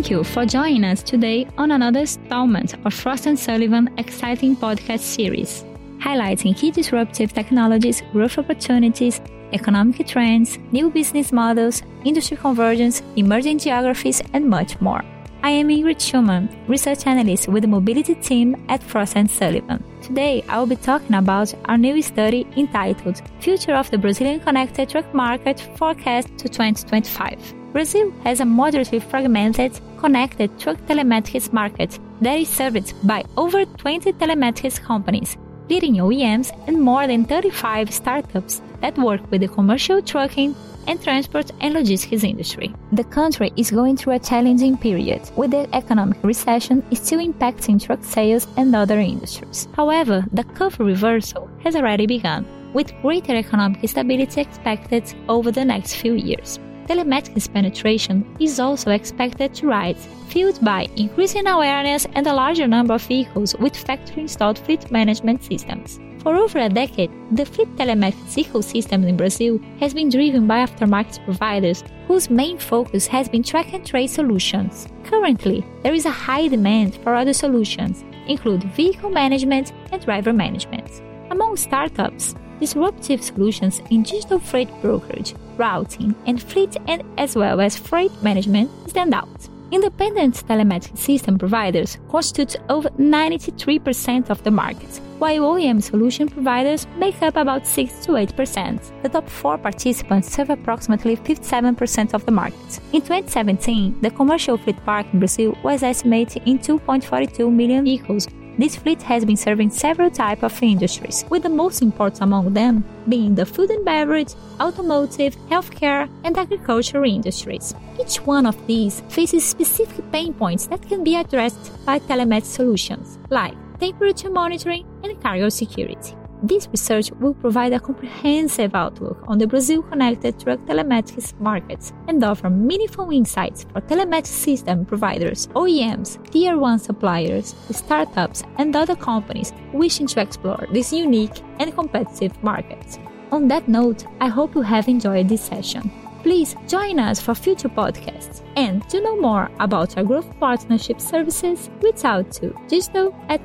Thank you for joining us today on another installment of Frost & Sullivan exciting podcast series, highlighting key disruptive technologies, growth opportunities, economic trends, new business models, industry convergence, emerging geographies, and much more. I am Ingrid Schumann, research analyst with the mobility team at Frost & Sullivan. Today, I will be talking about our new study entitled Future of the Brazilian Connected Truck Market Forecast to 2025. Brazil has a moderately fragmented, connected truck telematics market that is served by over 20 telematics companies, leading OEMs and more than 35 startups that work with the commercial trucking, and transport and logistics industry. The country is going through a challenging period, with the economic recession still impacting truck sales and other industries. However, the curve reversal has already begun, with greater economic stability expected over the next few years. Telematics penetration is also expected to rise, fueled by increasing awareness and a larger number of vehicles with factory installed fleet management systems. For over a decade, the fleet telematics ecosystem in Brazil has been driven by aftermarket providers whose main focus has been track and trace solutions. Currently, there is a high demand for other solutions, including vehicle management and driver management. Among startups, disruptive solutions in digital freight brokerage, routing, and fleet and as well as freight management stand out. Independent telematics system providers constitute over 93% of the market, while OEM solution providers make up about 6 to 8%. The top four participants serve approximately 57% of the market. In 2017, the commercial fleet park in Brazil was estimated in 2.42 million vehicles, this fleet has been serving several types of industries, with the most important among them being the food and beverage, automotive, healthcare, and agriculture industries. Each one of these faces specific pain points that can be addressed by telematics solutions, like temperature monitoring and cargo security. This research will provide a comprehensive outlook on the Brazil connected truck telematics markets and offer meaningful insights for telematics system providers, OEMs, tier 1 suppliers, startups, and other companies wishing to explore this unique and competitive market. On that note, I hope you have enjoyed this session. Please join us for future podcasts. And to know more about our growth partnership services, reach out to digital at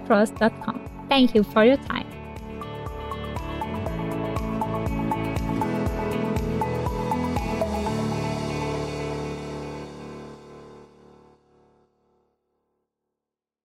Thank you for your time.